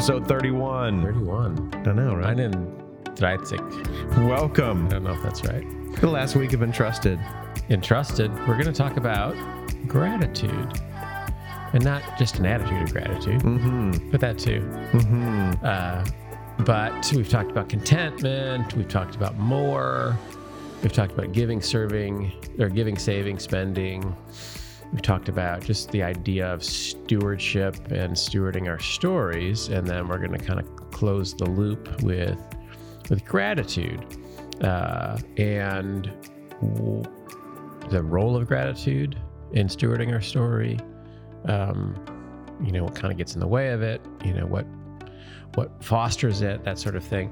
Episode 31. 31. I don't know, right? 31. Welcome I don't know if that's right. the last week of Entrusted. Entrusted, we're going to talk about gratitude. And not just an attitude of gratitude, Mm-hmm. but that too. Mm-hmm. Uh, but we've talked about contentment, we've talked about more, we've talked about giving, serving, or giving, saving, spending. We've talked about just the idea of stewardship and stewarding our stories, and then we're going to kind of close the loop with with gratitude uh, and the role of gratitude in stewarding our story. Um, you know, what kind of gets in the way of it. You know, what what fosters it, that sort of thing.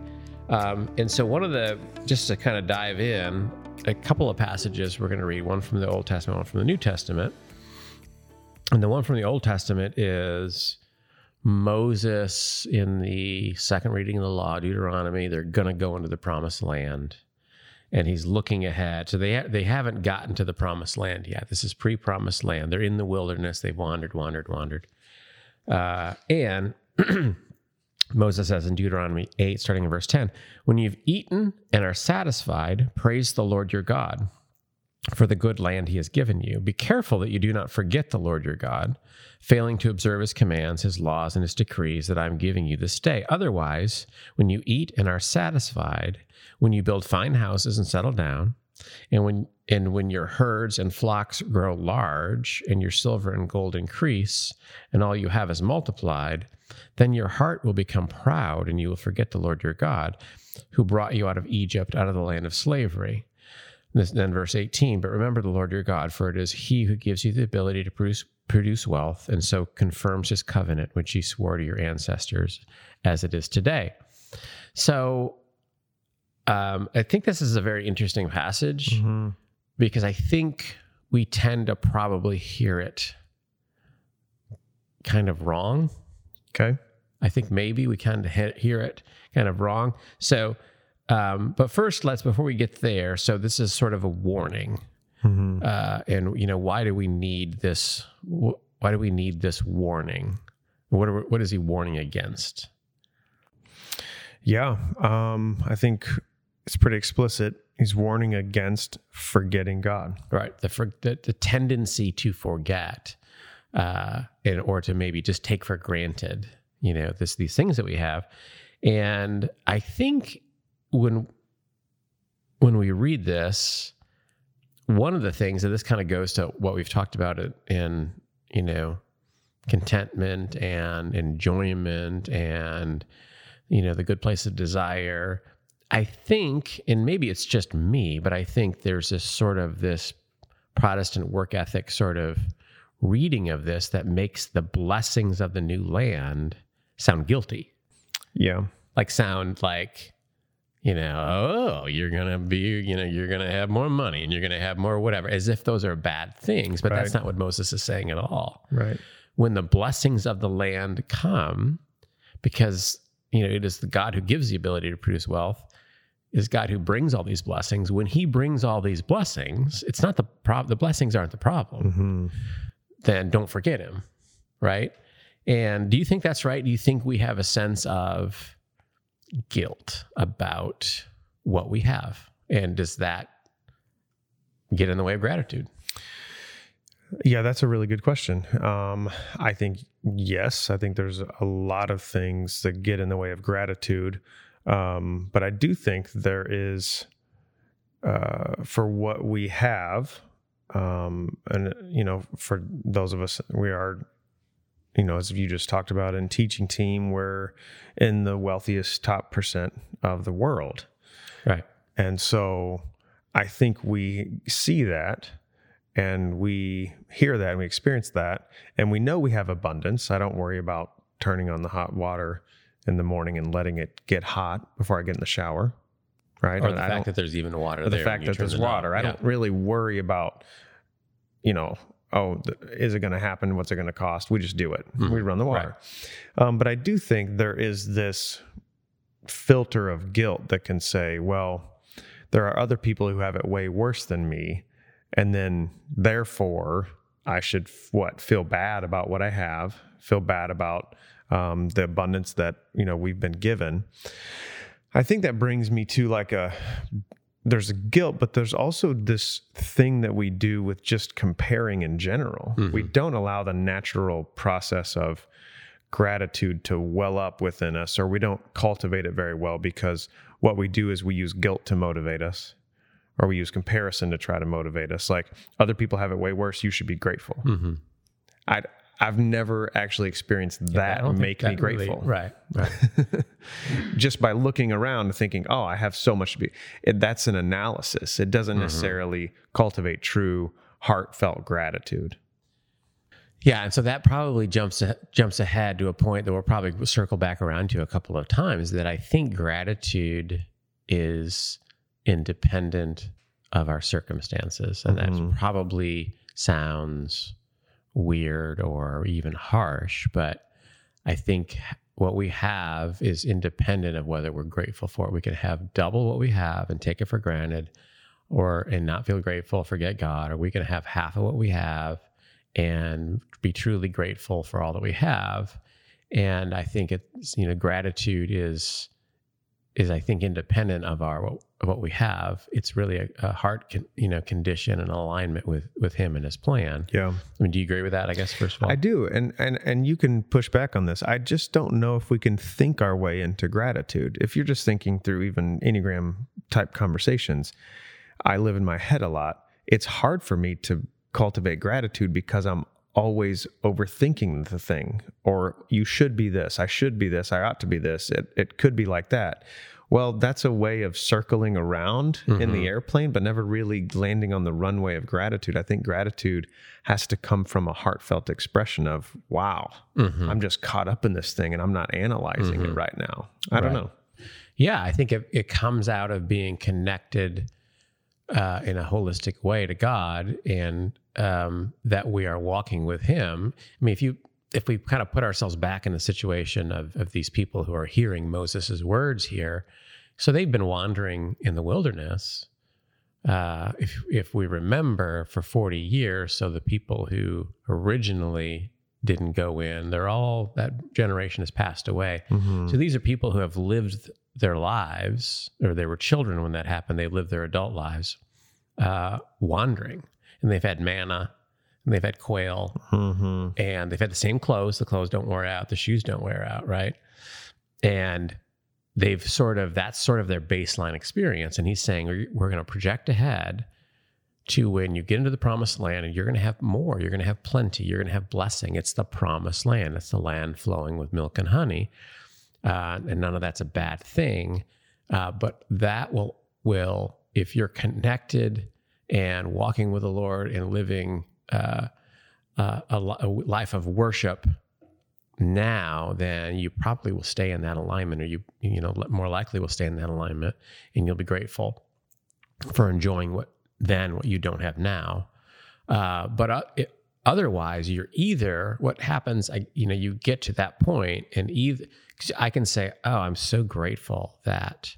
Um, and so, one of the just to kind of dive in, a couple of passages we're going to read. One from the Old Testament, one from the New Testament. And the one from the Old Testament is Moses in the second reading of the law, Deuteronomy. They're going to go into the promised land. And he's looking ahead. So they, ha- they haven't gotten to the promised land yet. This is pre promised land. They're in the wilderness. They've wandered, wandered, wandered. Uh, and Moses says in Deuteronomy 8, starting in verse 10 When you've eaten and are satisfied, praise the Lord your God for the good land he has given you. Be careful that you do not forget the Lord your God, failing to observe his commands, his laws, and his decrees that I am giving you this day. Otherwise, when you eat and are satisfied, when you build fine houses and settle down, and when and when your herds and flocks grow large, and your silver and gold increase, and all you have is multiplied, then your heart will become proud, and you will forget the Lord your God, who brought you out of Egypt, out of the land of slavery. This, then verse 18, but remember the Lord your God, for it is he who gives you the ability to produce, produce wealth, and so confirms his covenant, which he swore to your ancestors as it is today. So um, I think this is a very interesting passage Mm-hmm. because I think we tend to probably hear it kind of wrong. Okay. I think maybe we kind of hear it kind of wrong. So, um, but first, let's before we get there. So this is sort of a warning, Mm-hmm. uh, and you know why do we need this? wh- Why do we need this warning? What are, what is he warning against? Yeah. Um, I think it's pretty explicit. He's warning against forgetting God. Right, the for, the, the tendency to forget, uh, and or to maybe just take for granted, you know, this these things that we have, and I think when when we read this, one of the things that this kind of goes to what we've talked about it in, you know, contentment and enjoyment and you know the good place of desire i think and maybe it's just me but i think there's this sort of this protestant work ethic sort of reading of this that makes the blessings of the new land sound guilty Yeah. like sound like you know oh you're gonna be you know you're gonna have more money and you're gonna have more whatever as if those are bad things but that's not what moses is saying at all. Right. when the blessings of the land come because you know it is the god who gives the ability to produce wealth is god who brings all these blessings. When he brings all these blessings it's not the problem the blessings aren't the problem. Mm-hmm. then don't forget him right? And do you think that's right? Do you think we have a sense of guilt about what we have and does that get in the way of gratitude Yeah, that's a really good question. Um, I think yes. I think there's a lot of things that get in the way of gratitude, um, but I do think there is uh, for what we have, um, and you know, for those of us, we are, you know, as you just talked about in teaching team, we're in the wealthiest top percent of the world. right And so I think we see that and we hear that and we experience that and we know we have abundance. I don't worry about turning on the hot water in the morning and letting it get hot before I get in the shower. Right. or the I fact that there's even water the fact that there's water. I don't really worry about, you know, oh, is it going to happen? What's it going to cost? We just do it. Mhm. We run the water. Um, but I do think there is this filter of guilt that can say, well, there are other people who have it way worse than me. And then therefore, I should what feel bad about what I have, feel bad about um, the abundance that you know we've been given. I think that brings me to like a there's a guilt, but there's also this thing that we do with just comparing in general. Mm-hmm. We don't allow the natural process of gratitude to well up within us, or we don't cultivate it very well because what we do is we use guilt to motivate us, or we use comparison to try to motivate us. Like other people have it way worse, you should be grateful. Mm-hmm. I I've never actually experienced that yeah, make that me grateful. Really, right. Right. Just by looking around and thinking, oh, I have so much to be. It, that's an analysis. It doesn't mm-hmm. necessarily cultivate true heartfelt gratitude. Yeah, and so that probably jumps jumps ahead to a point that we'll probably circle back around to a couple of times. That I think gratitude is independent of our circumstances, and mm-hmm. that probably sounds weird or even harsh, but I think what we have is independent of whether we're grateful for it. We can have double what we have and take it for granted or and not feel grateful, forget God, or we can have half of what we have and be truly grateful for all that we have. And I think it's you know gratitude is is I think independent of our what, what we have. It's really a, a heart con, you know condition and alignment with with Him and His plan. Yeah. I mean, do you agree with that? I guess first of all, I do, and and and you can push back on this. I just don't know if we can think our way into gratitude. If you're just thinking through even enneagram type conversations, I live in my head a lot. It's hard for me to cultivate gratitude because I'm always overthinking the thing or you should be this i should be this i ought to be this it, it could be like that well that's a way of circling around mm-hmm. in the mm-hmm. airplane but never really landing on the runway of gratitude i think gratitude has to come from a heartfelt expression of wow mm-hmm. i'm just caught up in this thing and i'm not analyzing mm-hmm. it right now i right. don't know yeah i think it, it comes out of being connected uh, in a holistic way to God and um, that we are walking with Him. I mean, if you if we kind of put ourselves back in the situation of, of these people who are hearing Moses' words here, so they've been wandering in the wilderness. Uh, if if we remember for 40 years, so the people who originally didn't go in, they're all that generation has passed away. Mm-hmm. So these are people who have lived their lives, or they were children when that happened. They lived their adult lives uh, wandering, and they've had manna, and they've had quail, mm-hmm. and they've had the same clothes. The clothes don't wear out. The shoes don't wear out, right? And they've sort of that's sort of their baseline experience. And he's saying we're going to project ahead to when you get into the promised land and you're going to have more, you're going to have plenty, you're going to have blessing. It's the promised land. It's the land flowing with milk and honey uh, and none of that's a bad thing. Uh, but that will will if you're connected and walking with the Lord and living uh, uh a, a, life of worship now, then you probably will stay in that alignment, or you you know more likely will stay in that alignment, and you'll be grateful for enjoying what then what you don't have now. Uh, but uh, it, otherwise, you're either what happens. I, you know, you get to that point, and either I can say, Oh, I'm so grateful that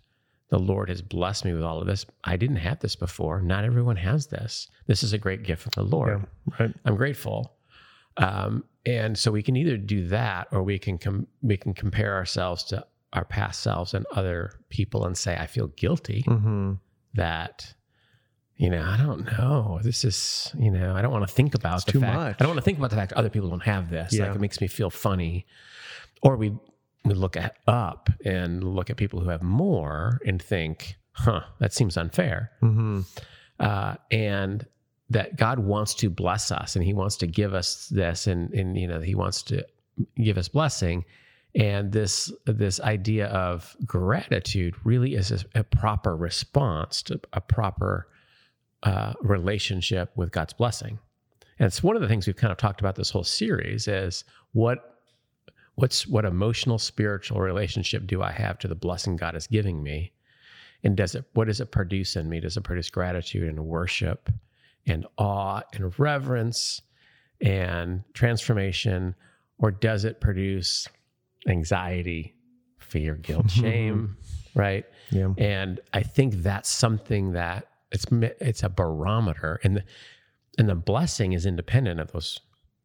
the Lord has blessed me with all of this. I didn't have this before. Not everyone has this. This is a great gift from the Lord. Yeah, right. I'm grateful. Um, and so we can either do that or we can com- we can compare ourselves to our past selves and other people and say, I feel guilty mm-hmm. that you know, I don't know. This is, you know, I don't want to think about it's the too fact. Much. I don't want to think about the fact other people don't have this. Yeah. Like it makes me feel funny. Or we we look at up and look at people who have more and think, huh, that seems unfair. Mm-hmm. Uh, and that God wants to bless us and he wants to give us this and, and, you know, he wants to give us blessing. And this, this idea of gratitude really is a, a proper response to a proper uh, relationship with God's blessing. And it's one of the things we've kind of talked about this whole series is what what's what emotional spiritual relationship do i have to the blessing god is giving me? And does it what does it produce in me? Does it produce gratitude and worship and awe and reverence and transformation? Or does it produce anxiety fear guilt shame right? Yeah. And i think that's something that it's it's a barometer and and the blessing is independent of those.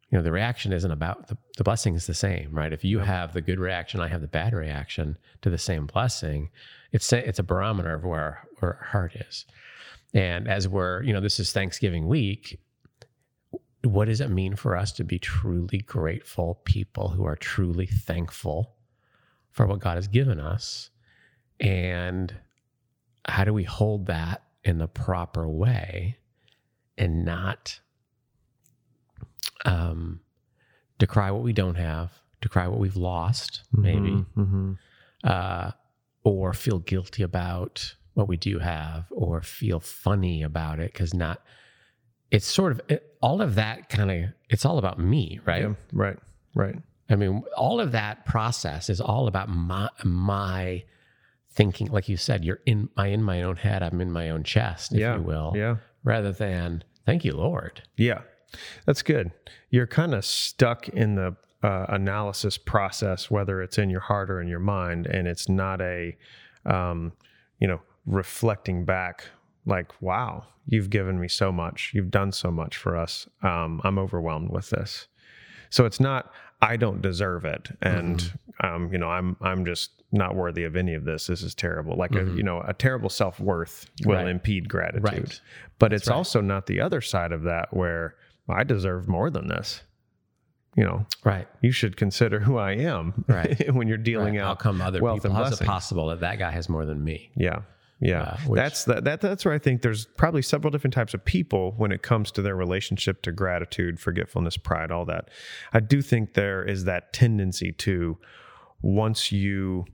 You know, the reaction isn't about the, the blessing is the same, right? If you have the good reaction, I have the bad reaction to the same blessing. It's a, it's a barometer of where where our heart is. And as we're, you know, this is Thanksgiving week. What does it mean for us to be truly grateful people who are truly thankful for what God has given us? And how do we hold that in the proper way and not um, decry what we don't have, decry what we've lost, maybe, Mm-hmm. uh, or feel guilty about what we do have, or feel funny about it because not. It's sort of it, all of that kind of. It's all about me, right? Yeah, right, right. I mean, all of that process is all about my my thinking. Like you said, you're in my in my own head. I'm in my own chest, if yeah, you will, Yeah, rather than thank you, Lord. yeah. That's good. You're kind of stuck in the uh, analysis process, whether it's in your heart or in your mind, and it's not a, um, you know, reflecting back like, wow, you've given me so much. You've done so much for us. Um, I'm overwhelmed with this. So it's not I don't deserve it, and um, you know I'm I'm just not worthy of any of this. This is terrible. Like a, you know, a terrible self worth will Right. impede gratitude. Right. But it's right. also not the other side of that where I deserve more than this. You know, Right. you should consider who I am Right. when you're dealing Right. How out come other wealth people? and How's it possible that that guy has more than me? Yeah. Yeah. Uh, which- that's that, that that's where I think there's probably several different types of people when it comes to their relationship to gratitude, forgetfulness, pride, all that. I do think there is that tendency to once you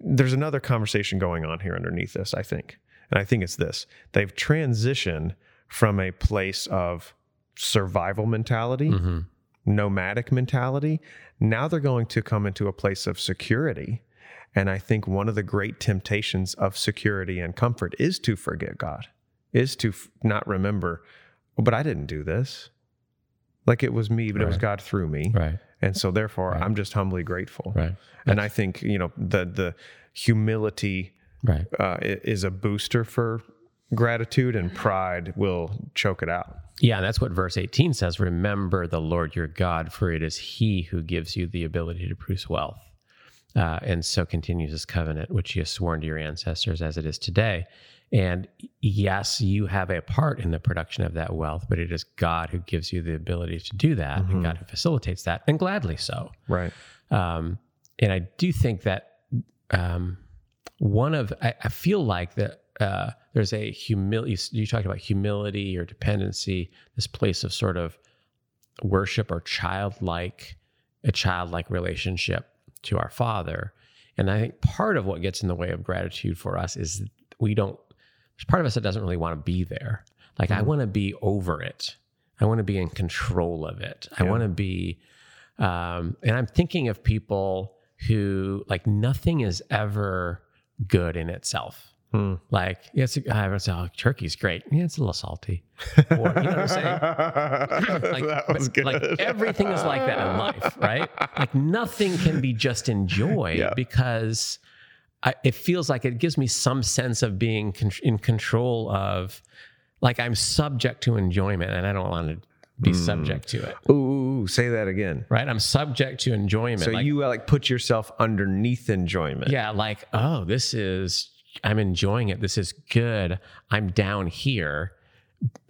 there's another conversation going on here underneath this, I think. And I think it's this. They've transitioned from a place of survival mentality Mm-hmm. nomadic mentality. Now they're going to come into a place of security. And I think one of the great temptations of security and comfort is to forget God, is to f- not remember, oh, but I didn't do this. Like it was me, but it was God through me. Right. And so therefore I'm just humbly grateful. Right. And I think, you know, the the humility Right. uh, is a booster for gratitude and pride will choke it out. Yeah, and that's what verse 18 says. Remember the Lord your God, for it is he who gives you the ability to produce wealth. Uh, and so continues his covenant, which he has sworn to your ancestors as it is today. And yes, you have a part in the production of that wealth, but it is God who gives you the ability to do that and God who facilitates that, and gladly so. Right. Um, and I do think that um, one of I, I feel like that uh, there's a humility. You talked about humility or dependency, this place of sort of worship or childlike, a childlike relationship to our Father. And I think part of what gets in the way of gratitude for us is we don't. There's part of us that doesn't really want to be there. Like I want to be over it. I want to be in control of it. I want to be um, and I'm thinking of people who like nothing is ever good in itself. Hmm. Like, yes, I would say, oh, turkey's great. Yeah, it's a little salty. Or, you know what I'm saying? Like, that was good. like everything is like that in life, right? Like nothing can be just enjoyed Yeah. because I, it feels like it gives me some sense of being con- in control of, like I'm subject to enjoyment, and I don't want to be Hmm. subject to it. Ooh, say that again. Right? I'm subject to enjoyment. So like, you uh, like put yourself underneath enjoyment. Yeah, like, oh, this is, I'm enjoying it. This is good. I'm down here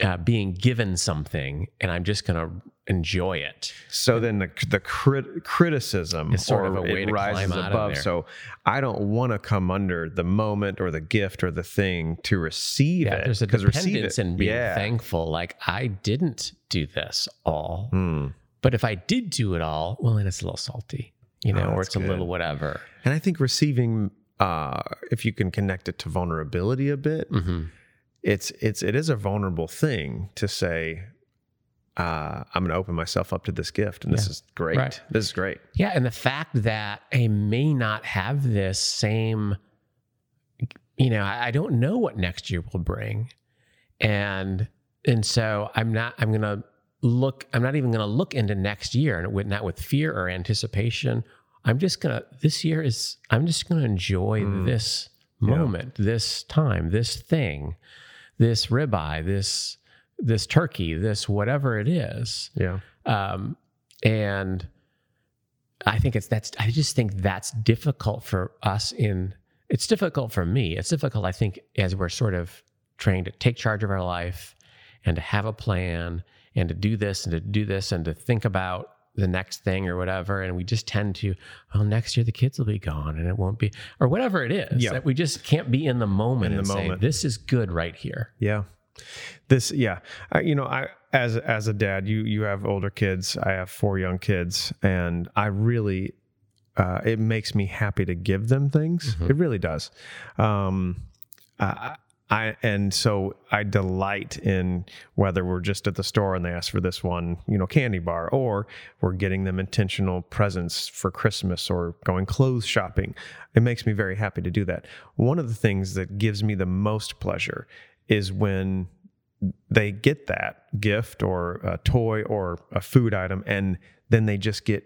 uh, being given something and I'm just going to enjoy it. So then the the crit- criticism It's sort or of a way it to rises climb out of above. there. So I don't want to come under the moment or the gift or the thing to receive Yeah, it. there's a dependence in being yeah. thankful. Like, I didn't do this all. Hmm. But if I did do it all, well, then it's a little salty, you know, Oh, or it's a little whatever. And I think receiving, uh, if you can connect it to vulnerability a bit, hmm it's it's it is a vulnerable thing to say, uh, I'm going to open myself up to this gift, and this is great. Right. This is great. Yeah, and the fact that I may not have this same, you know, I, I don't know what next year will bring, and and so I'm not. I'm gonna look. I'm not even gonna look into next year, and with not with fear or anticipation. I'm just gonna. This year is. I'm just gonna enjoy this moment, this time, this thing, this ribeye, this this turkey, this whatever it is. Yeah. Um, and I think it's that's I just think that's difficult for us in it's difficult for me. It's difficult, I think, as we're sort of trying to take charge of our life and to have a plan and to do this and to do this and to think about the next thing or whatever. And we just tend to, well, next year the kids will be gone and it won't be, or whatever it is. Yeah. That we just can't be in the moment In the and say, moment. this is good right here. Yeah. This, yeah. I, you know, I, as, as a dad, you, you have older kids. I have four young kids and I really, uh, it makes me happy to give them things. It really does. Um, I, I, and so I delight in whether we're just at the store and they ask for this one, you know, candy bar, or we're getting them intentional presents for Christmas or going clothes shopping. It makes me very happy to do that. One of the things that gives me the most pleasure is when they get that gift or a toy or a food item and then they just get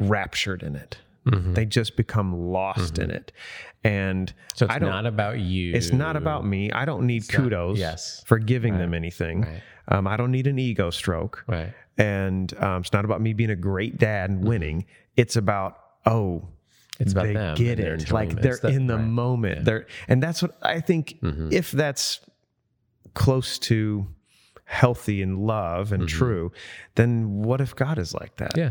raptured in it. They just become lost in it. And So it's not about you. it's not about me. I don't need not- kudos yes. for giving them anything. Right. Um, I don't need an ego stroke. Right. And um, it's not about me being a great dad and winning. It's about, oh, It's about they them get it. Like they're the- in the right. moment. They're and that's what I think Mm-hmm. if that's close to healthy and love and true, then what if God is like that? Mm-hmm. Yeah.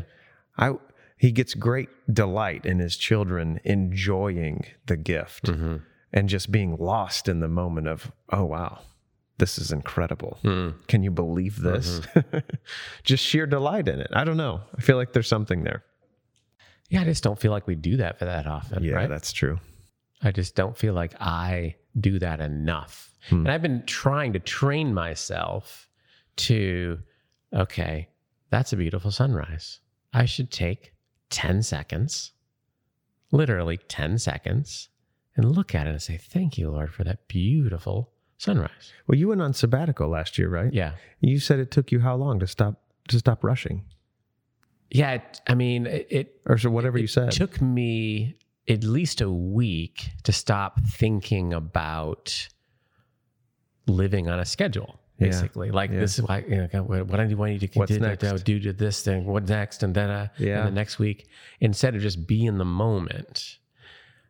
I he gets great delight in his children enjoying the gift Mm-hmm. and just being lost in the moment of, oh wow, this is incredible. Mm. Can you believe this? Mm-hmm. just sheer delight in it. I don't know. I feel like there's something there. Yeah. I just don't feel like we do that for that often. Yeah, right. that's true. I just don't feel like I do that enough. Hmm. And I've been trying to train myself to, okay, that's a beautiful sunrise. I should take 10 seconds, literally 10 seconds, and look at it and say, thank you, Lord, for that beautiful sunrise. Well, you went on sabbatical last year, right? Yeah. You said it took you how long to stop to stop rushing, Yeah. It, I mean, it, it or so whatever you said. It took me at least a week to stop thinking about living on a schedule. Yeah. Basically, like Yeah. this is why you know what, what do I need to continue to do to this thing? What next? And then uh, Yeah. and the next week, instead of just be in the moment.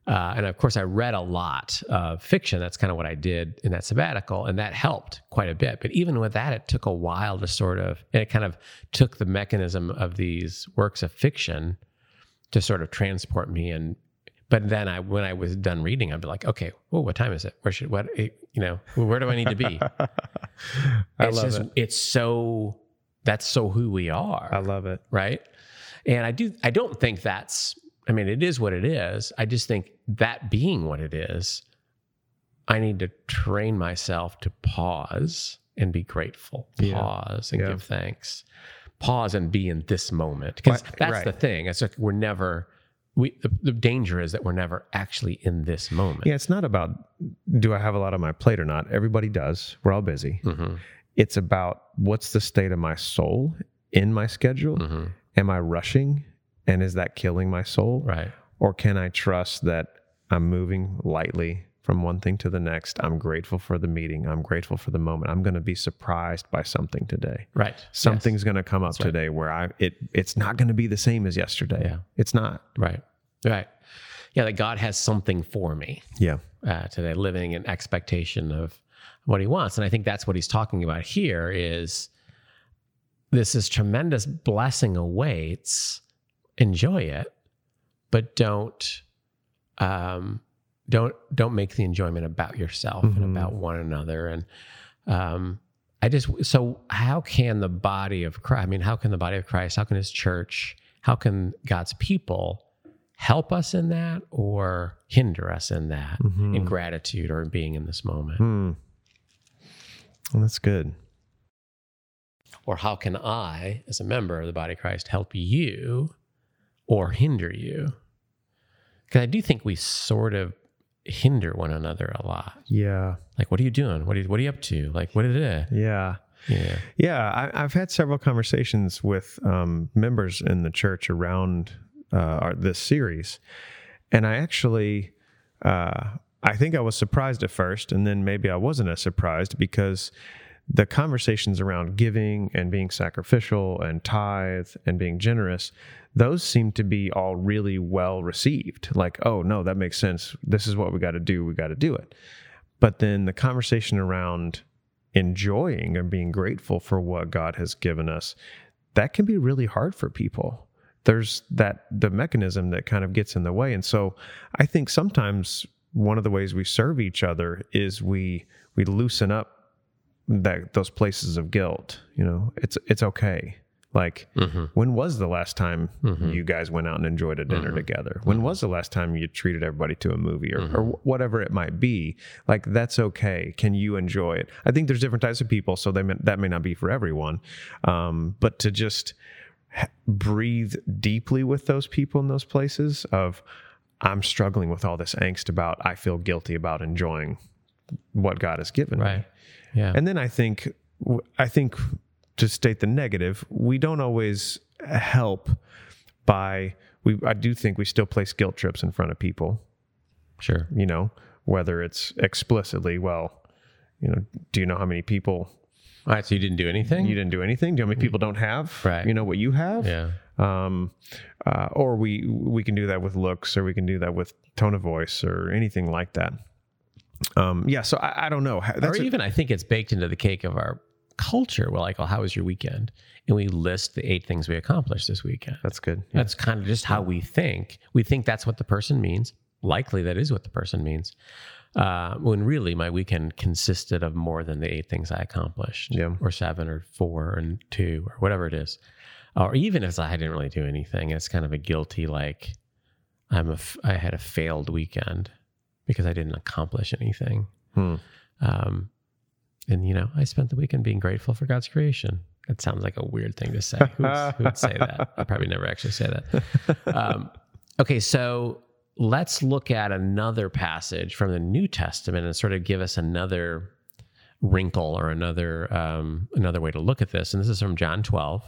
Uh, and of course, I read a lot of fiction. That's kind of what I did in that sabbatical, and that helped quite a bit. But even with that, it took a while to sort of, and it kind of took the mechanism of these works of fiction to sort of transport me and but then I when I was done reading I'd be like okay well what time is it where should what eh, you know where do I need to be I it's love just it. it's so that's so who we are I love it. right and I do I don't think that's I mean it is what it is I just think that being what it is I need to train myself to pause and be grateful Yeah. pause and Yeah. give thanks pause and be in this moment because that's right. the thing it's like we're never we the, the danger is that we're never actually in this moment Yeah, it's not about do I have a lot on my plate or not. Everybody does. We're all busy. Mhm. It's about what's the state of my soul in my schedule. Mhm. Am I rushing, and is that killing my soul? right Or can I trust that I'm moving lightly from one thing to the next? I'm grateful for the meeting. I'm grateful for the moment. I'm going to be surprised by something today. right Something's going to come up right. today where I it it's not going to be the same as yesterday. Yeah. It's not. right right yeah that God has something for me Yeah. uh, today, living in expectation of what he wants. And I think that's what he's talking about here is this is tremendous blessing awaits. Enjoy it, but don't um, don't don't make the enjoyment about yourself Mhm. and about one another. And um, I just so how can the body of Christ? I mean, how can the body of Christ? How can His church? How can God's people help us in that or hinder us in that Mhm. in gratitude or in being in this moment? Hmm. Well, that's good. Or how can I, as a member of the body of Christ, help you or hinder you? Because I do think we sort of hinder one another a lot. Yeah. Like, what are you doing? What are you, what are you up to? Like, what is it? Yeah. Yeah. Yeah, I, I've had several conversations with um, members in the church around uh, our, this series, and I actually, uh, I think I was surprised at first, and then maybe I wasn't as surprised because the conversations around giving and being sacrificial and tithe and being generous, those seem to be all really well received. Like, oh, no, that makes sense. This is what we got to do. We got to do it. But then the conversation around enjoying and being grateful for what God has given us, that can be really hard for people. There's that the mechanism that kind of gets in the way. And so I think sometimes one of the ways we serve each other is we we loosen up that those places of guilt. You know, it's it's okay. Like, Mm-hmm. when was the last time you guys went out and enjoyed a dinner together? When was the last time you treated everybody to a movie or, or whatever it might be? Like, that's okay. Can you enjoy it? I think there's different types of people, so they may, that may not be for everyone. Um, but to just h- breathe deeply with those people in those places of, I'm struggling with all this angst about, I feel guilty about enjoying what God has given me. Yeah. And then I think, I think to state the negative, we don't always help by we. I do think we still place guilt trips in front of people. sure. You know, whether it's explicitly, well, you know, do you know how many people All right. So you didn't do anything? you didn't do anything? Do you know how many people don't have? Right. You know what you have? yeah. um, uh, or we we can do that with looks, or we can do that with tone of voice, or anything like that. Um, yeah, so I, I don't know. That's or even I think it's baked into the cake of our culture. We're like, well, how was your weekend? And we list the eight things we accomplished this weekend. that's good. Yeah. That's kind of just how we think. We think that's what the person means. Likely that is what the person means. Uh, when really my weekend consisted of more than the eight things I accomplished, Yeah. or seven, or four, and two, or whatever it is. Or even if I didn't really do anything, it's kind of a guilty like I'm a f- I had a failed weekend because I didn't accomplish anything. Hmm. Um, and you know, I spent the weekend being grateful for God's creation. It sounds like a weird thing to say. Who would, who would say that? I probably never actually say that. Um, okay, so let's look at another passage from the New Testament and sort of give us another wrinkle or another um, another way to look at this. And this is from John 12,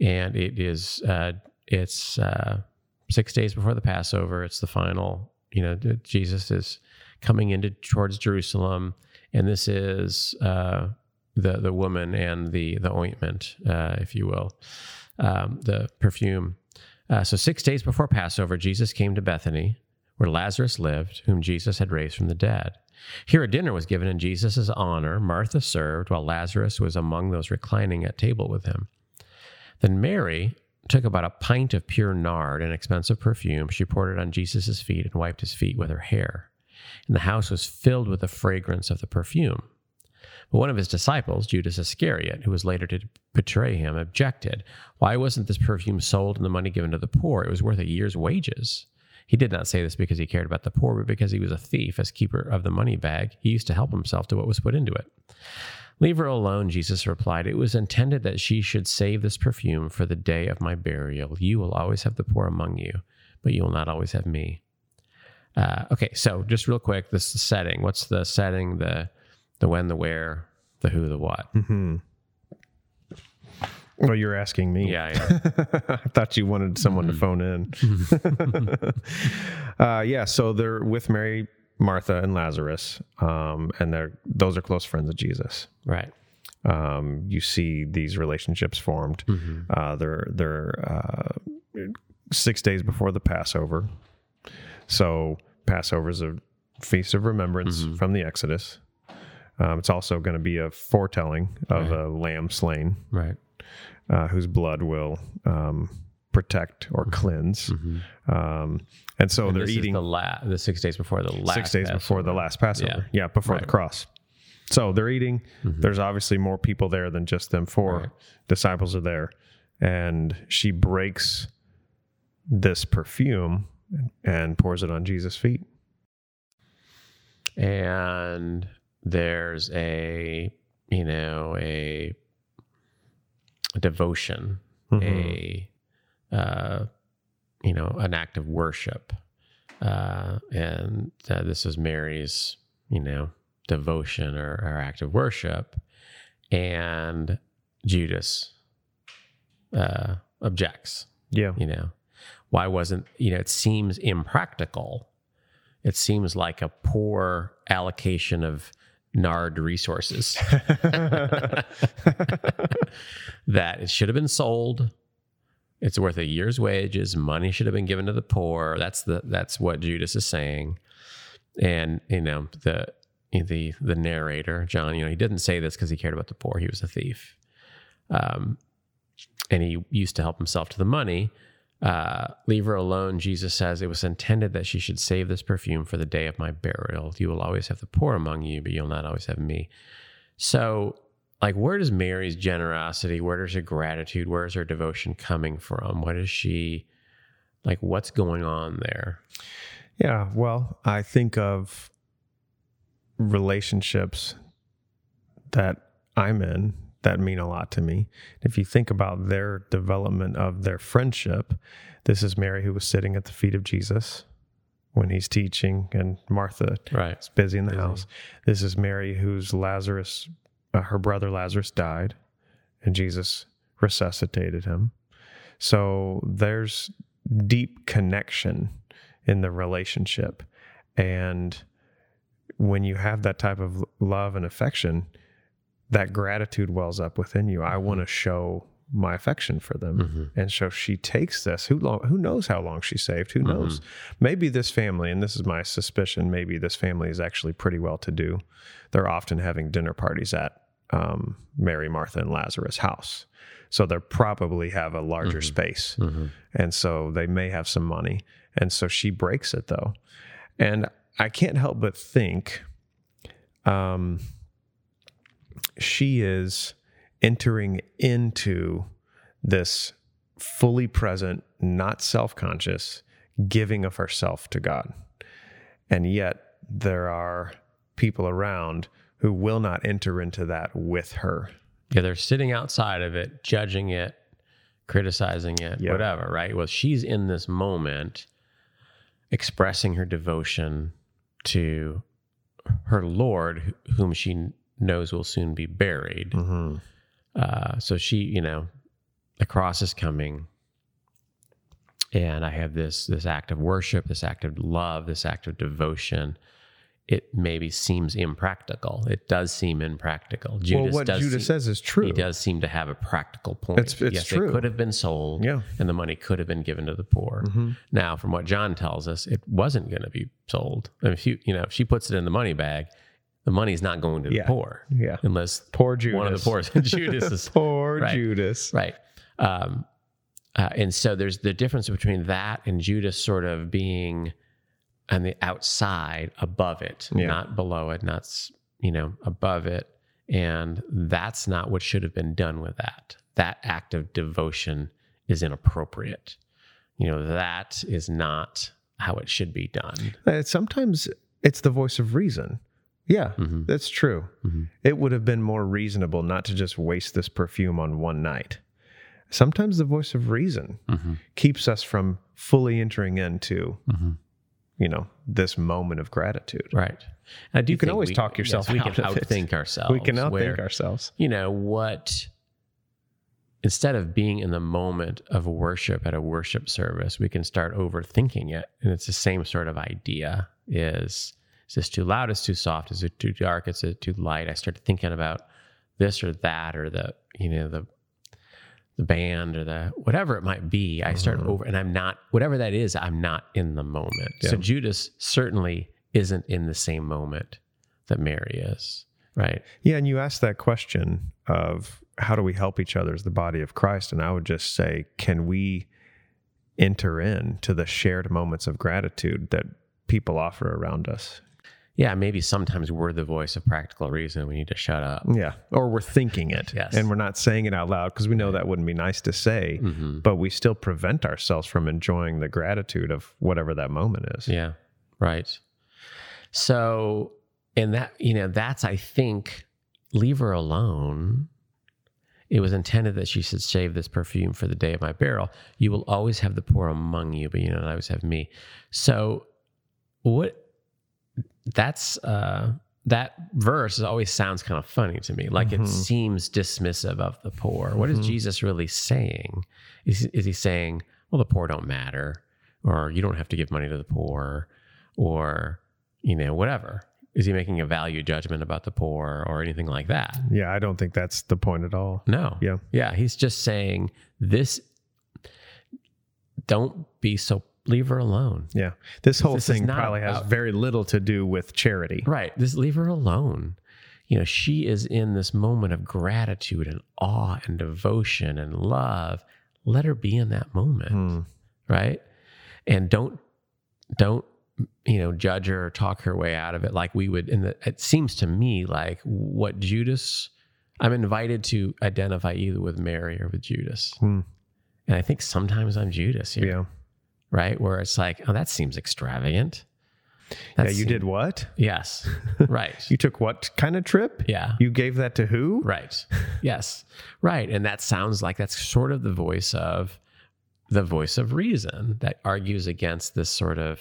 and it is uh, it's uh, six days before the Passover. It's the final. You know, Jesus is coming into towards Jerusalem, and this is uh, the the woman and the the ointment, uh, if you will, um, the perfume. Uh, so six days before Passover, Jesus came to Bethany, where Lazarus lived, whom Jesus had raised from the dead. Here a dinner was given in Jesus' honor. Martha served, while Lazarus was among those reclining at table with him. Then Mary took about a pint of pure nard, an expensive perfume. She poured it on Jesus' feet and wiped his feet with her hair. And the house was filled with the fragrance of the perfume. But one of his disciples, Judas Iscariot, who was later to betray him, objected. Why wasn't this perfume sold and the money given to the poor? It was worth a year's wages. He did not say this because he cared about the poor, but because he was a thief. As keeper of the money bag, he used to help himself to what was put into it. Leave her alone, Jesus replied. It was intended that she should save this perfume for the day of my burial. You will always have the poor among you, but you will not always have me. Uh, okay, so just real quick, this is the setting. What's the setting? The the when, the where, the who, the what. Hmm. Well, you're asking me. Yeah, yeah. I thought you wanted someone to phone in. uh, yeah, so they're with Mary, Martha, and Lazarus, um, and they're those are close friends of Jesus. right. Um, you see these relationships formed. Uh, they're they're uh, six days before the Passover. So Passover is a feast of remembrance from the Exodus. Um, it's also going to be a foretelling of a lamb slain Right. uh, whose blood will um, protect or cleanse. Um, and so they're This eating the la- the six days before the last six days before the Passover. last Passover. Yeah. Yeah, before the cross. So they're eating. There's obviously more people there than just them four. Right. Disciples are there. And she breaks this perfume and pours it on Jesus' feet. and there's a you know a, a devotion a uh, you know an act of worship uh, and uh, this is mary's you know devotion or, or act of worship and judas uh, objects Yeah. you know why wasn't you know it seems impractical it seems like a poor allocation of Nard Resources that it should have been sold. It's worth a year's wages. Money should have been given to the poor. That's the that's what Judas is saying. And you know the the the narrator John, you know, he didn't say this because he cared about the poor. He was a thief, um, and he used to help himself to the money. Uh, leave her alone. Jesus says it was intended that she should save this perfume for the day of my burial. You will always have the poor among you, but you'll not always have me. So like where does mary's generosity where does her gratitude where is her devotion coming from what is she like what's going on there yeah well i think of relationships that i'm in that mean a lot to me if you think about their development of their friendship this is mary who was sitting at the feet of jesus when he's teaching and martha right is busy in the Busy. house this is mary whose lazarus uh, her brother Lazarus died, and Jesus resuscitated him. So there's deep connection in the relationship. And when you have that type of love and affection, that gratitude wells up within you. I want to show my affection for them. Mhm. And so she takes this. Who long, who knows how long she saved? Who knows? Maybe this family, and this is my suspicion, maybe this family is actually pretty well to do. They're often having dinner parties at um, Mary, Martha, and Lazarus' house. So they probably have a larger space. Mhm. And so they may have some money. And so she breaks it though. And I can't help but think um, she is entering into this fully present, not self conscious giving of herself to God. And yet there are people around who will not enter into that with her. yeah they're sitting outside of it judging it criticizing it Yeah. whatever right well she's in this moment expressing her devotion to her lord whom she knows will soon be buried Mm-hmm. Uh, so she, you know, the cross is coming, and I have this this act of worship, this act of love, this act of devotion. It maybe seems impractical. It does seem impractical. Judas well, what does Judas seem- says is true. He does seem to have a practical point. It's- it's yes, true. it could have been sold, Yeah. and the money could have been given to the poor. Mm-hmm. Now, from what John tells us, it wasn't going to be sold. I mean, if you, you know, if she puts it in the money bag, the money's not going to the poor Yeah. unless Poor Judas. one of the poor Judas is Poor Right. Judas. right. Um, uh, and so there's the difference between that and Judas sort of being on the outside above it, Yeah. not below it, not you know above it, and that's not what should have been done with that. That act of devotion is inappropriate. You know that is not how it should be done. Uh, sometimes it's the voice of reason. Yeah, Mhm. that's true. Mhm. It would have been more reasonable not to just waste this perfume on one night. Sometimes the voice of reason Mhm. keeps us from fully entering into, Mhm. you know, this moment of gratitude. Right. I do. You can always we- talk yourself yes, we out can of it. ourselves. we can outthink where- ourselves. you know what instead of being in the moment of worship at a worship service we can start overthinking it and it's the same sort of idea is is this too loud? Is too soft? Is it too dark? Is it too light? I start thinking about this or that or the you know the the band or the whatever it might be. I start Mhm. over and i'm not whatever that is i'm not in the moment. So judas certainly isn't in the same moment that mary is right? Yeah, and you asked that question of how do we help each other as the body of Christ? And I would just say, can we enter into the shared moments of gratitude that people offer around us? Yeah, maybe sometimes we're the voice of practical reason. We need to shut up. Yeah. Or we're thinking it Yes. and we're not saying it out loud because we know that wouldn't be nice to say, hmm but we still prevent ourselves from enjoying the gratitude of whatever that moment is. Yeah, right. So, and that, you know, that's, I think, leave her alone. It was intended that she should save this perfume for the day of my burial. You will always have the poor among you, but you don't always have me. So, what that's, uh, that verse always sounds kind of funny to me. Like Mhm. it seems dismissive of the poor. What is Mhm. Jesus really saying? Is, is he saying, well, the poor don't matter, or you don't have to give money to the poor, or, you know, whatever? is he making a value judgment about the poor or anything like that? Yeah, I don't think that's the point at all. No. Yeah. Yeah. He's just saying this. Don't be so. Leave her alone. Yeah. This whole This thing probably has very little to do with charity. Right. Just leave her alone. You know, she is in this moment of gratitude and awe and devotion and love. Let her be in that moment. Hmm. Right. And don't, don't, you know, judge her or talk her way out of it like we would. And it seems to me like what Judas, I'm invited to identify either with Mary or with Judas. Hmm. And I think sometimes I'm Judas here. Yeah. Right. Where it's like, oh, that seems extravagant. Yeah. You did what? Yes. Right. You took what kind of trip? yeah. You gave that to who? Right. Yes. Right. And that sounds like that's sort of the voice of the voice of reason that argues against this sort of,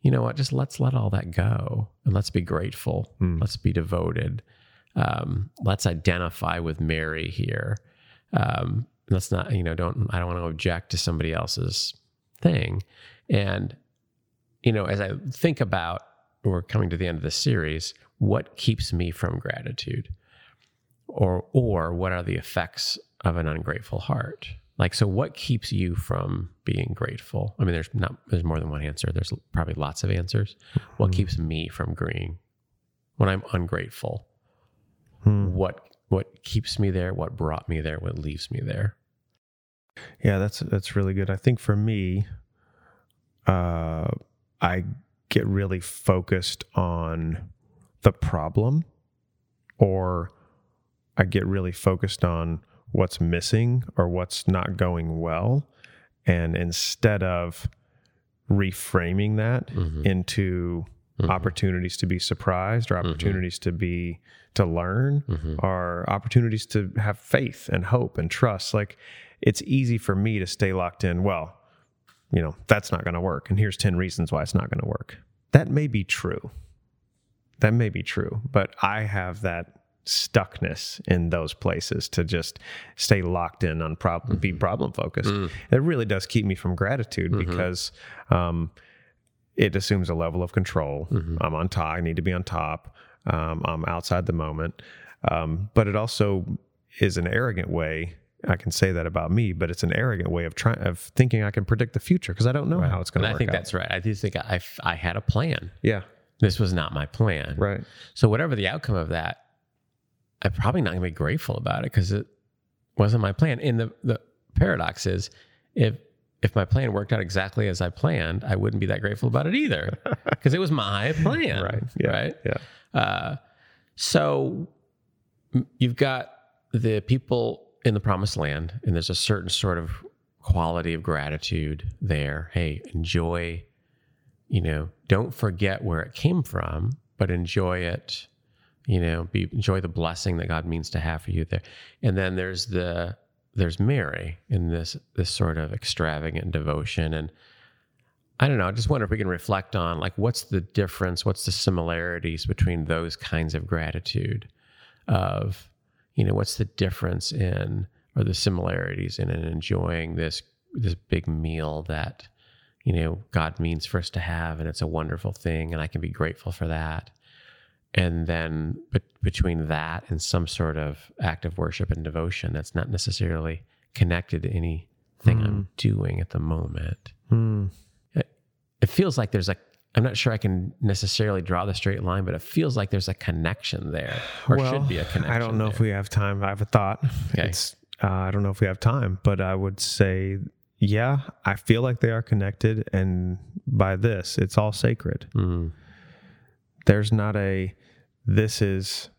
you know what, just let's let all that go and let's be grateful. Hmm. Let's be devoted. Um, let's identify with Mary here. Um, let's not, you know, don't, I don't want to object to somebody else's thing. And, you know, as I think about, we're coming to the end of the series, what keeps me from gratitude? or or what are the effects of an ungrateful heart like so what keeps you from being grateful i mean there's not there's more than one answer there's probably lots of answers what Mhm. keeps me from agreeing when i'm ungrateful Hmm. what what keeps me there what brought me there what leaves me there Yeah, that's that's really good. I think for me, uh, I get really focused on the problem, or I get really focused on what's missing or what's not going well, and instead of reframing that Mhm. into Mhm. opportunities to be surprised or opportunities to be to learn Mhm. are opportunities to have faith and hope and trust. Like it's easy for me to stay locked in, well, you know, that's not going to work. And here's 10 reasons why it's not going to work. That may be true. That may be true. But I have that stuckness in those places to just stay locked in on problem, be problem focused. Mm. It really does keep me from gratitude Mhm. because um, it assumes a level of control. Mhm. I'm on top. I need to be on top. Um, I'm outside the moment. Um, but it also is an arrogant way. I can say that about me, but it's an arrogant way of trying of thinking I can predict the future because I don't know how it's going and to i think out. that's right i do think I, I had a plan yeah, this was not my plan right. So whatever the outcome of that, I'm probably not going to be grateful about it because it wasn't my plan. And the the paradox is, if if my plan worked out exactly as I planned, I wouldn't be that grateful about it either because it was my plan. Right. Yeah. Right. Yeah. Uh, so you've got the people in the promised land, and there's a certain sort of quality of gratitude there. Hey, enjoy, you know, don't forget where it came from, but enjoy it. You know, be enjoy the blessing that God means to have for you there. And then there's the there's Mary in this this sort of extravagant devotion and I don't know. I just wonder if we can reflect on like what's the difference, what's the similarities between those kinds of gratitude of, you know, what's the difference in or the similarities in, in enjoying this this big meal that, you know, God means for us to have and it's a wonderful thing and I can be grateful for that. And then but between that and some sort of act of worship and devotion that's not necessarily connected to anything I'm doing at the moment Hmm. it feels like there's a I'm not sure I can necessarily draw the straight line, but it feels like there's a connection there, or Well, should be a connection. I don't know there. if we have time. I have a thought. Okay. It's uh, I don't know if we have time, but I would say, yeah, I feel like they are connected, and by this, it's all sacred. Mm, There's not a this is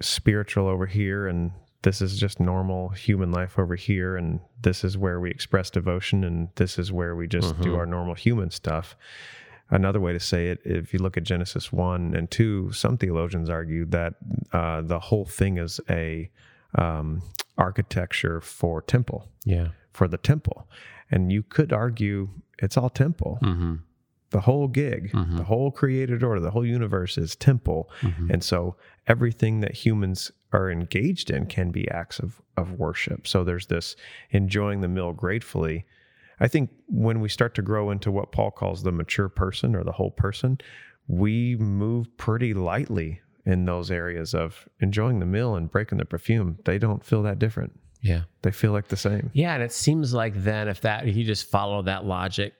spiritual over here, and this is just normal human life over here, and this is where we express devotion, and this is where we just do Mhm. our normal human stuff. Another way to say it, if you look at Genesis 1 and 2, some theologians argue that uh, the whole thing is a um, architecture for temple, yeah. for the temple. And you could argue it's all temple. hmm The whole gig, Mhm. the whole created order, the whole universe is temple. hmm And so everything that humans are engaged in can be acts of, of worship. So there's this enjoying the meal gratefully. I think when we start to grow into what Paul calls the mature person or the whole person, we move pretty lightly in those areas of enjoying the meal and breaking the perfume. They don't feel that different. Yeah. They feel like the same. Yeah, and it seems like then if that if you just follow that logic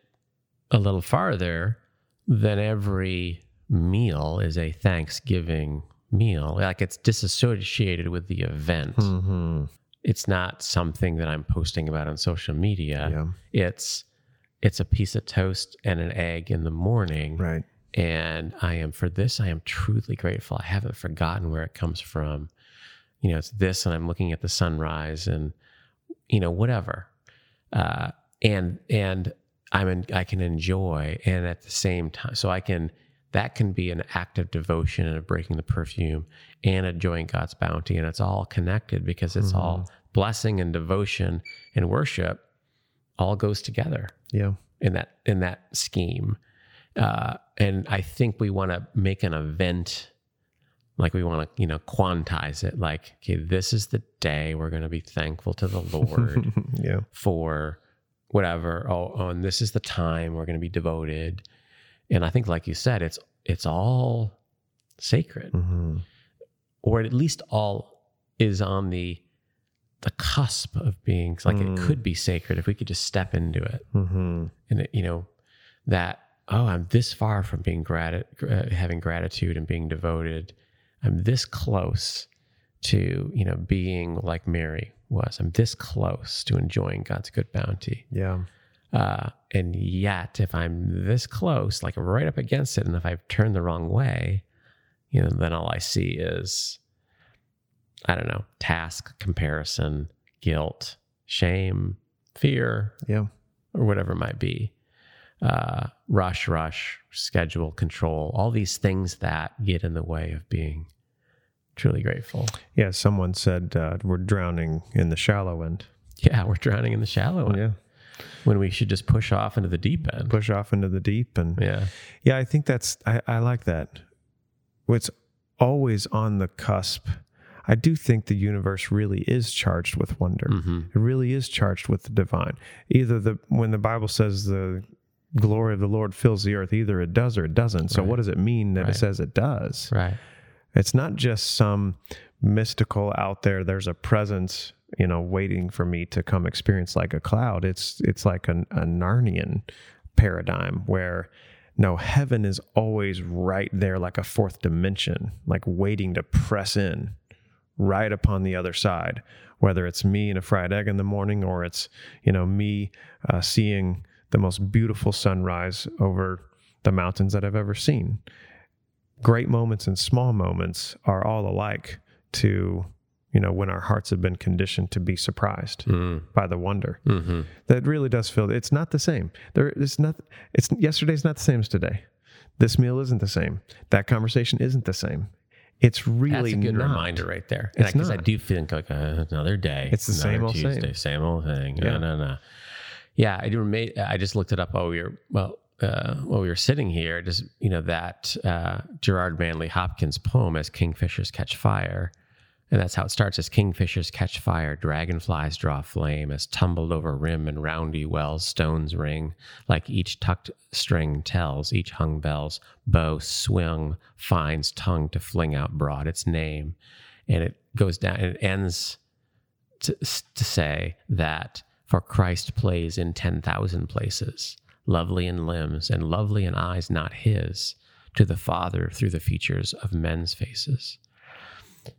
a little farther, then every meal is a Thanksgiving meal. Like it's disassociated with the event. Mm-hmm. It's not something that I'm posting about on social media. Yeah. It's it's a piece of toast and an egg in the morning. Right. And I am for this, I am truly grateful. I haven't forgotten where it comes from. You know, it's this, and I'm looking at the sunrise and, you know, whatever. Uh, and, and I'm in, I can enjoy, and at the same time, so I can, that can be an act of devotion and of breaking the perfume and enjoying God's bounty. And it's all connected because it's all blessing and devotion and worship all goes together Yeah. in that in that scheme. Uh, and I think we want to make an event like we want to, you know, quantize it. Like, okay, this is the day we're going to be thankful to the Lord yeah. for whatever. Oh, oh, and this is the time we're going to be devoted. And I think, like you said, it's it's all sacred, Mm-hmm. or at least all is on the the cusp of being like Mm. it could be sacred if we could just step into it Mm-hmm. and it, you know that oh i'm this far from being grat- uh, having gratitude and being devoted i'm this close to you know being like mary was i'm this close to enjoying god's good bounty Yeah. Uh, and yet if i'm this close like right up against it and if i've turned the wrong way you know then all i see is i don't know task comparison guilt shame fear Yeah. or whatever it might be. Uh, rush, rush, schedule, control, all these things that get in the way of being truly grateful. Yeah. Someone said uh, we're drowning in the shallow end. Yeah, we're drowning in the shallow end Yeah. When we should just push off into the deep end. Push off into the deep and Yeah. Yeah, I think that's I, I like that. It's always on the cusp. I do think the universe really is charged with wonder. hmm It really is charged with the divine. Either the when the Bible says the glory of the Lord fills the earth, either it does or it doesn't. So Right. what does it mean that Right. it says it does? Right. It's not just some mystical out there. There's a presence, you know, waiting for me to come experience like a cloud. It's it's like an, a Narnian paradigm where no heaven is always right there, like a fourth dimension, like waiting to press in right upon the other side. Whether it's me and a fried egg in the morning, or it's you know me uh, seeing the most beautiful sunrise over the mountains that I've ever seen great moments and small moments are all alike to you know when our hearts have been conditioned to be surprised Mm. by the wonder hmm that really does feel it's not the same there it's not it's yesterday's not the same as today this meal isn't the same that conversation isn't the same it's really That's a good not. reminder right there. It's Because I not. do think like uh, another day. It's the same old same. Tuesday, same old thing. Yeah. No, no, no. Yeah, I do. I just looked it up while we were well uh, while we were sitting here. Just you know that uh, Gerard Manley Hopkins poem as Kingfishers Catch Fire, and that's how it starts: as kingfishers catch fire, dragonflies draw flame, as tumbled over rim and roundy wells stones ring, like each tucked string tells, each hung bell's bow swing finds tongue to fling out broad its name, and it goes down. It ends to, to say that for Christ plays in 10,000 places, lovely in limbs and lovely in eyes not his, to the Father through the features of men's faces.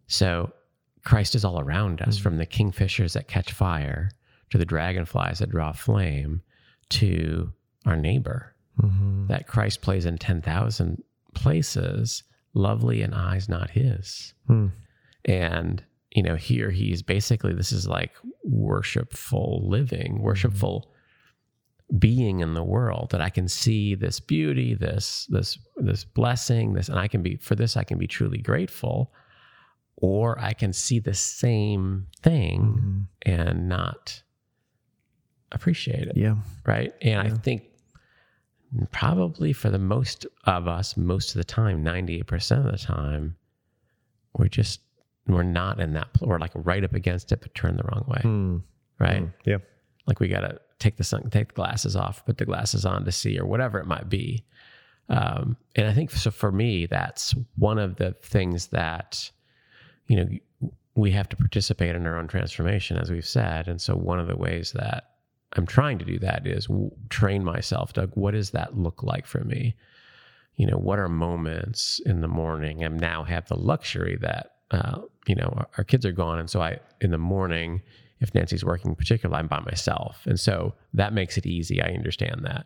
So Christ is all around us, from the kingfishers that catch fire to the dragonflies that draw flame to our neighbor. Mhm. That Christ plays in 10,000 places, lovely in eyes not his. Hmm. And, you know, here he's basically, this is like worshipful living, worshipful being in the world that I can see this beauty, this, this, this blessing, this, and I can be, for this, I can be truly grateful. Or I can see the same thing Mhm. and not appreciate it yeah right? And I think probably for the most of us, most of the time, 98% of the time, we're just, we're not in that, we're like right up against it, but turn the wrong way, Hmm. right? Hmm. yeah Like we got to take the sun, take the glasses off, put the glasses on to see, or whatever it might be. Um, and I think so for me, that's one of the things that, you know, we have to participate in our own transformation, as we've said. And so one of the ways that I'm trying to do that is train myself, Doug. What does that look like for me? You know, what are moments in the morning? I now have the luxury that, uh, you know, our, our kids are gone. And so I, in the morning, if Nancy's working in particular, I'm by myself. And so that makes it easy. I understand that.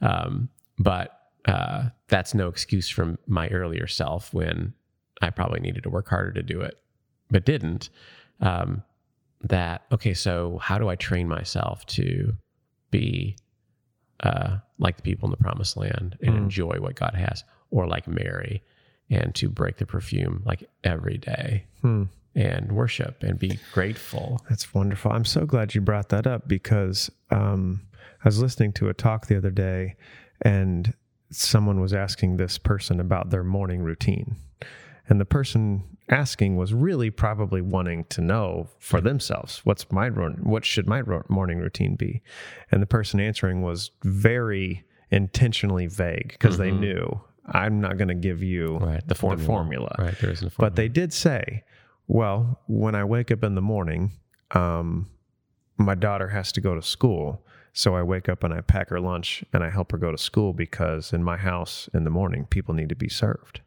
Um, but uh, that's no excuse from my earlier self when I probably needed to work harder to do it, but didn't. Um, that, okay, so how do I train myself to be uh, like the people in the promised land and Mm. enjoy what God has, or like Mary and to break the perfume like every day Hmm. and worship and be grateful? That's wonderful. I'm so glad you brought that up because um, I was listening to a talk the other day and someone was asking this person about their morning routine. And the person asking was really probably wanting to know for themselves what's my what should my morning routine be and the person answering was very intentionally vague because they Mhm. knew i'm not going to give you Right. The formula. formula. Right. There isn't a but they did say, well, when I wake up in the morning, um, my daughter has to go to school. So I wake up and I pack her lunch and I help her go to school because in my house in the morning, people need to be served.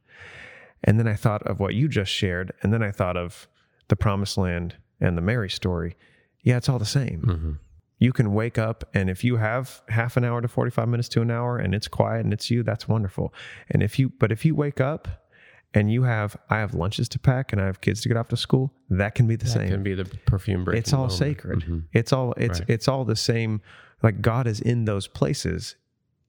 And then I thought of what you just shared. And then I thought of the promised land and the Mary story. Yeah, it's all the same. Mhm. You can wake up, and if you have half an hour to 45 minutes to an hour and it's quiet and it's you, that's wonderful. And if you, but if you wake up and you have, I have lunches to pack and I have kids to get off to school, that can be the That same. can be the perfume break. it's all sacred. Mhm. It's all, it's, Right. it's all the same. Like God is in those places.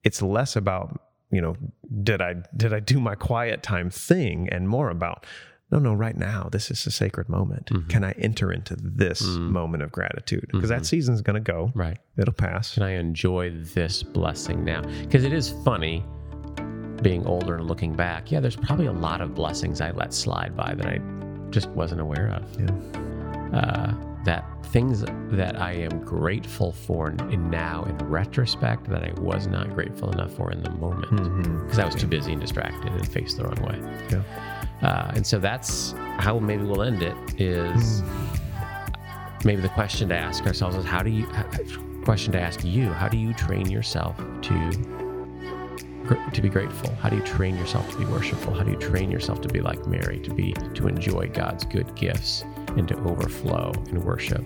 It's less about, you know, did I, did I do my quiet time thing and more about, no, no, right now, this is a sacred moment. Mhm. Can I enter into this Mm. moment of gratitude? Because that Mhm. season's going to go, Right. it'll pass. Can I enjoy this blessing now? Because it is funny being older and looking back. Yeah, there's probably a lot of blessings I let slide by that I just wasn't aware of. Yeah. Uh, that things that I am grateful for now in retrospect that I was not grateful enough for in the moment. Because I was too busy and distracted and faced the wrong way. Yeah. Uh, and so that's how maybe we'll end it is maybe the question to ask ourselves is how do you question to ask you how do you train yourself to to be grateful? How do you train yourself to be worshipful? How do you train yourself to be like mary to be to enjoy god's good gifts and to overflow in worship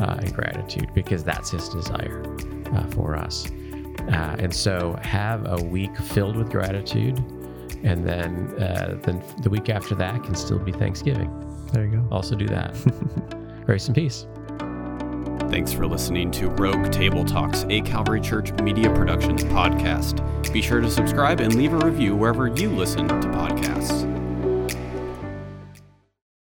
uh, and gratitude because that's his desire uh, for us uh, and so have a week filled with gratitude and then uh, then the week after that can still be thanksgiving There you go. also do that grace and peace Thanks for listening to Rogue Table Talks, a Calvary Church Media Productions podcast. Be sure to subscribe and leave a review wherever you listen to podcasts.